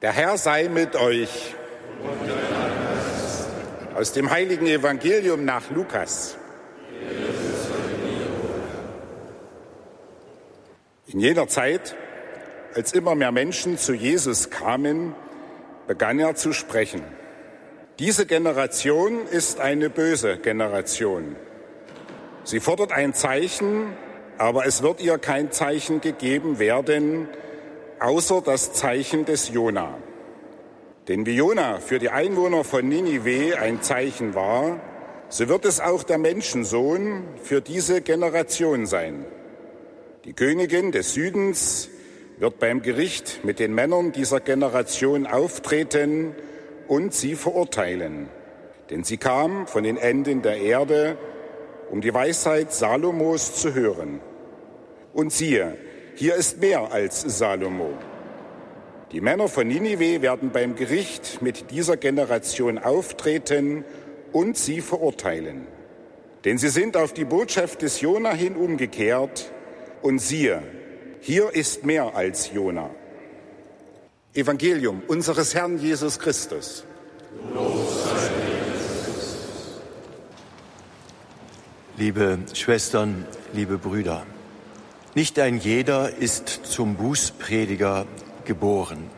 Der Herr sei mit euch. Aus dem heiligen Evangelium nach Lukas. In jener Zeit, als immer mehr Menschen zu Jesus kamen, begann er zu sprechen. Diese Generation ist eine böse Generation. Sie fordert ein Zeichen, aber es wird ihr kein Zeichen gegeben werden, außer das Zeichen des Jona. Denn wie Jona für die Einwohner von Ninive ein Zeichen war, so wird es auch der Menschensohn für diese Generation sein. Die Königin des Südens wird beim Gericht mit den Männern dieser Generation auftreten und sie verurteilen. Denn sie kam von den Enden der Erde, um die Weisheit Salomos zu hören. Und siehe, hier ist mehr als Salomo. Die Männer von Ninive werden beim Gericht mit dieser Generation auftreten und sie verurteilen. Denn sie sind auf die Botschaft des Jona hin umgekehrt und siehe, hier ist mehr als Jona. Evangelium unseres Herrn Jesus Christus. Liebe Schwestern, liebe Brüder, nicht ein jeder ist zum Bußprediger geboren.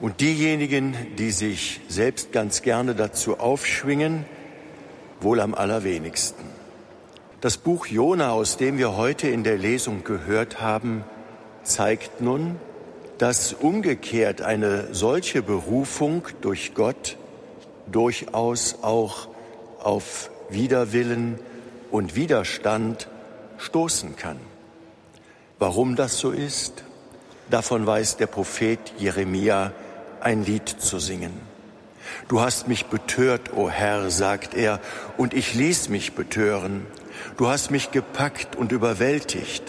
Und diejenigen, die sich selbst ganz gerne dazu aufschwingen, wohl am allerwenigsten. Das Buch Jona, aus dem wir heute in der Lesung gehört haben, zeigt nun, dass umgekehrt eine solche Berufung durch Gott durchaus auch auf Widerwillen und Widerstand stoßen kann. Warum das so ist, davon weiß der Prophet Jeremia ein Lied zu singen. Du hast mich betört, o Herr, sagt er, und ich ließ mich betören. Du hast mich gepackt und überwältigt.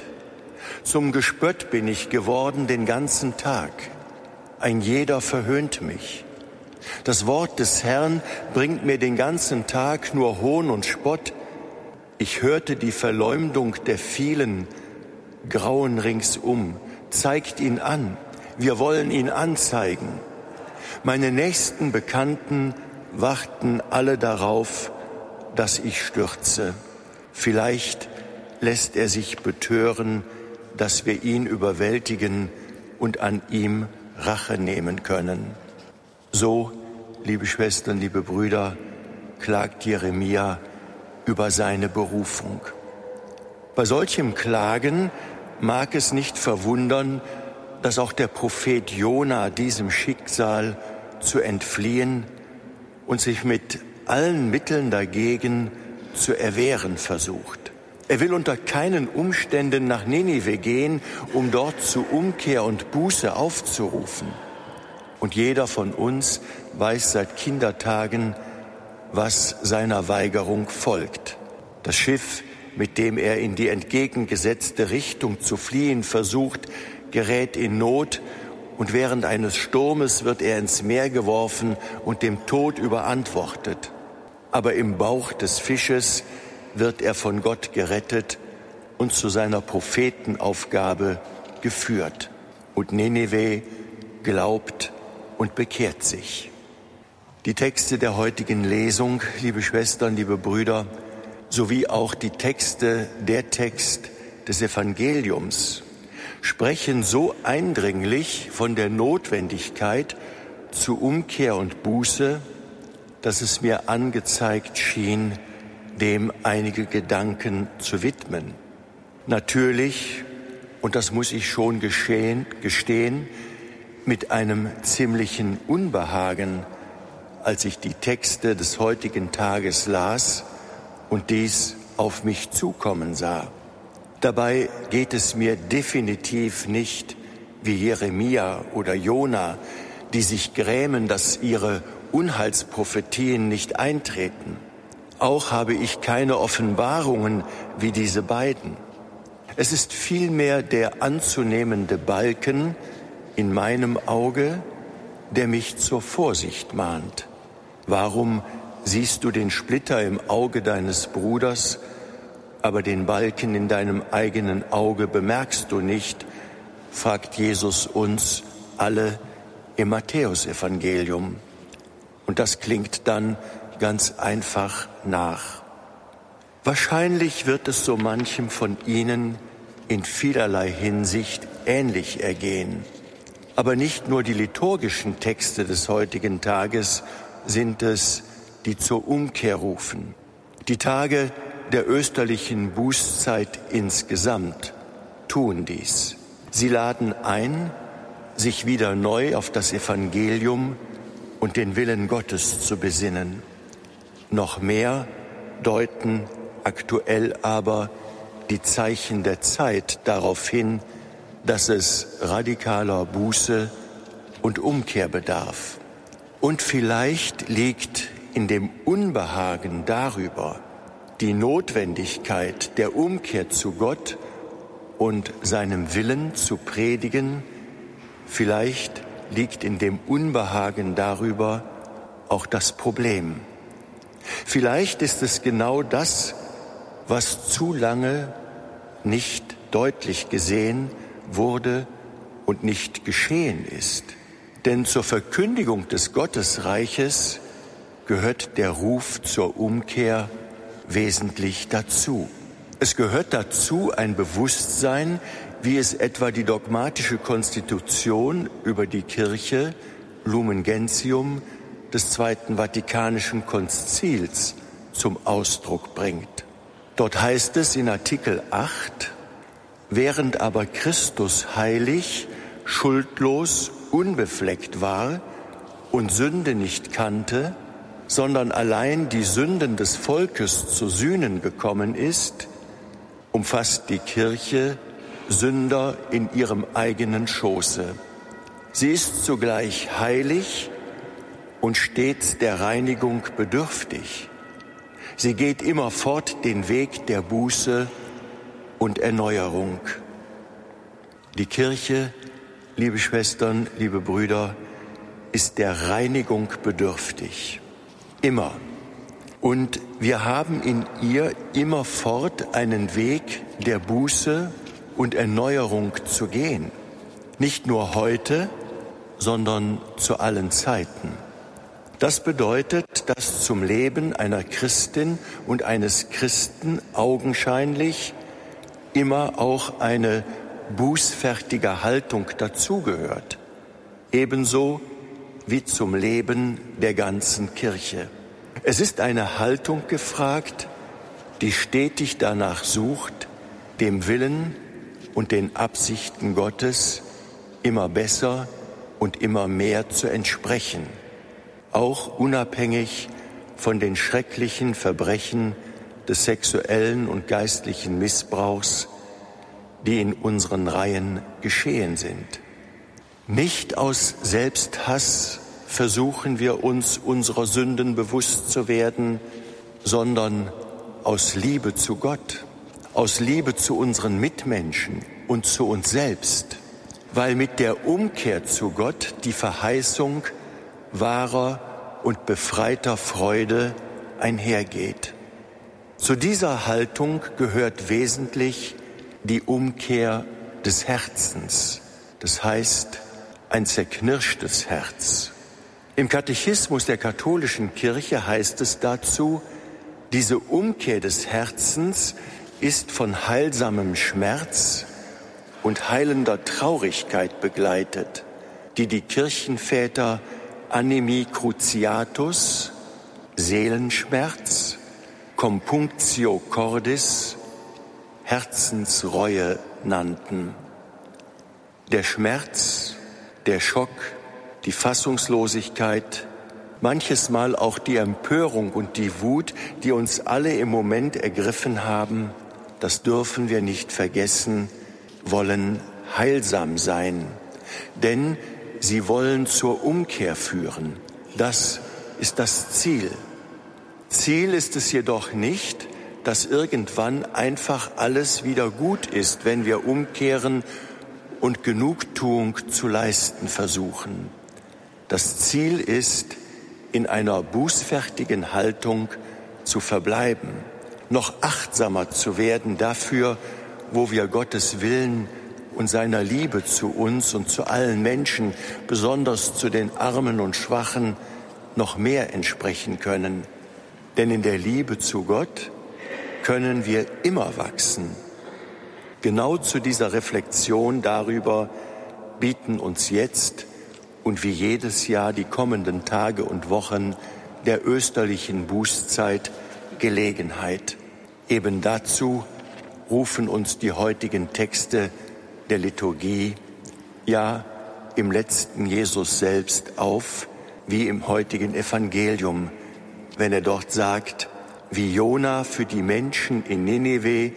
Zum Gespött bin ich geworden den ganzen Tag. Ein jeder verhöhnt mich. Das Wort des Herrn bringt mir den ganzen Tag nur Hohn und Spott. Ich hörte die Verleumdung der vielen, Grauen ringsum. Zeigt ihn an. Wir wollen ihn anzeigen. Meine nächsten Bekannten warten alle darauf, dass ich stürze. Vielleicht lässt er sich betören, dass wir ihn überwältigen und an ihm Rache nehmen können. So, liebe Schwestern, liebe Brüder, klagt Jeremia über seine Berufung. Bei solchem Klagen mag es nicht verwundern, dass auch der Prophet Jona diesem Schicksal zu entfliehen und sich mit allen Mitteln dagegen zu erwehren versucht. Er will unter keinen Umständen nach Ninive gehen, um dort zu Umkehr und Buße aufzurufen. Und jeder von uns weiß seit Kindertagen, was seiner Weigerung folgt. Das Schiff mit dem er in die entgegengesetzte Richtung zu fliehen versucht, gerät in Not und während eines Sturmes wird er ins Meer geworfen und dem Tod überantwortet. Aber im Bauch des Fisches wird er von Gott gerettet und zu seiner Prophetenaufgabe geführt. Und Nineveh glaubt und bekehrt sich. Die Texte der heutigen Lesung, liebe Schwestern, liebe Brüder, sowie auch die Texte, der Text des Evangeliums sprechen so eindringlich von der Notwendigkeit zu Umkehr und Buße, dass es mir angezeigt schien, dem einige Gedanken zu widmen. Natürlich, und das muss ich schon geschehen, gestehen, mit einem ziemlichen Unbehagen, als ich die Texte des heutigen Tages las, und dies auf mich zukommen sah. Dabei geht es mir definitiv nicht wie Jeremia oder Jona, die sich grämen, dass ihre Unheilsprophetien nicht eintreten. Auch habe ich keine Offenbarungen wie diese beiden. Es ist vielmehr der anzunehmende Balken in meinem Auge, der mich zur Vorsicht mahnt. Warum siehst du den Splitter im Auge deines Bruders, aber den Balken in deinem eigenen Auge bemerkst du nicht, fragt Jesus uns alle im Matthäusevangelium. Und das klingt dann ganz einfach nach. Wahrscheinlich wird es so manchem von Ihnen in vielerlei Hinsicht ähnlich ergehen. Aber nicht nur die liturgischen Texte des heutigen Tages sind es, die zur Umkehr rufen. Die Tage der österlichen Bußzeit insgesamt tun dies. Sie laden ein, sich wieder neu auf das Evangelium und den Willen Gottes zu besinnen. Noch mehr deuten aktuell aber die Zeichen der Zeit darauf hin, dass es radikaler Buße und Umkehr bedarf. Und vielleicht liegt in dem Unbehagen darüber die Notwendigkeit der Umkehr zu Gott und seinem Willen zu predigen, vielleicht liegt in dem Unbehagen darüber auch das Problem. Vielleicht ist es genau das, was zu lange nicht deutlich gesehen wurde und nicht geschehen ist. Denn zur Verkündigung des Gottesreiches gehört der Ruf zur Umkehr wesentlich dazu. Es gehört dazu ein Bewusstsein, wie es etwa die dogmatische Konstitution über die Kirche Lumen Gentium des Zweiten Vatikanischen Konzils zum Ausdruck bringt. Dort heißt es in Artikel 8, während aber Christus heilig, schuldlos, unbefleckt war und Sünde nicht kannte, sondern allein die Sünden des Volkes zu sühnen gekommen ist, umfasst die Kirche Sünder in ihrem eigenen Schoße. Sie ist zugleich heilig und stets der Reinigung bedürftig. Sie geht immerfort den Weg der Buße und Erneuerung. Die Kirche, liebe Schwestern, liebe Brüder, ist der Reinigung bedürftig. Immer. Und wir haben in ihr immerfort einen Weg der Buße und Erneuerung zu gehen. Nicht nur heute, sondern zu allen Zeiten. Das bedeutet, dass zum Leben einer Christin und eines Christen augenscheinlich immer auch eine bußfertige Haltung dazugehört, ebenso wie zum Leben der ganzen Kirche. Es ist eine Haltung gefragt, die stetig danach sucht, dem Willen und den Absichten Gottes immer besser und immer mehr zu entsprechen, auch unabhängig von den schrecklichen Verbrechen des sexuellen und geistlichen Missbrauchs, die in unseren Reihen geschehen sind. Nicht aus Selbsthass versuchen wir uns unserer Sünden bewusst zu werden, sondern aus Liebe zu Gott, aus Liebe zu unseren Mitmenschen und zu uns selbst, weil mit der Umkehr zu Gott die Verheißung wahrer und befreiter Freude einhergeht. Zu dieser Haltung gehört wesentlich die Umkehr des Herzens, das heißt ein zerknirschtes Herz. Im Katechismus der katholischen Kirche heißt es dazu, diese Umkehr des Herzens ist von heilsamem Schmerz und heilender Traurigkeit begleitet, die die Kirchenväter Animi Cruciatus, Seelenschmerz, Compunctio Cordis, Herzensreue nannten. Der Schmerz, der Schock, die Fassungslosigkeit, manches Mal auch die Empörung und die Wut, die uns alle im Moment ergriffen haben, das dürfen wir nicht vergessen, wollen heilsam sein. Denn sie wollen zur Umkehr führen. Das ist das Ziel. Ziel ist es jedoch nicht, dass irgendwann einfach alles wieder gut ist, wenn wir umkehren und Genugtuung zu leisten versuchen. Das Ziel ist, in einer bußfertigen Haltung zu verbleiben, noch achtsamer zu werden dafür, wo wir Gottes Willen und seiner Liebe zu uns und zu allen Menschen, besonders zu den Armen und Schwachen, noch mehr entsprechen können. Denn in der Liebe zu Gott können wir immer wachsen. Genau zu dieser Reflexion darüber bieten uns jetzt und wie jedes Jahr die kommenden Tage und Wochen der österlichen Bußzeit Gelegenheit. Eben dazu rufen uns die heutigen Texte der Liturgie, ja im letzten Jesus selbst auf, wie im heutigen Evangelium, wenn er dort sagt, wie Jona für die Menschen in Nineveh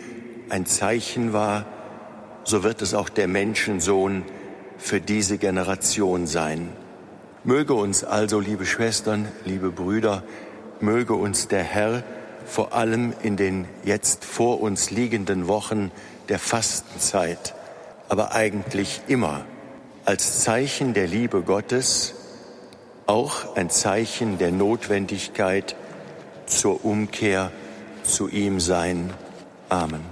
ein Zeichen war, so wird es auch der Menschensohn für diese Generation sein. Möge uns also, liebe Schwestern, liebe Brüder, möge uns der Herr vor allem in den jetzt vor uns liegenden Wochen der Fastenzeit, aber eigentlich immer als Zeichen der Liebe Gottes, auch ein Zeichen der Notwendigkeit zur Umkehr zu ihm sein. Amen.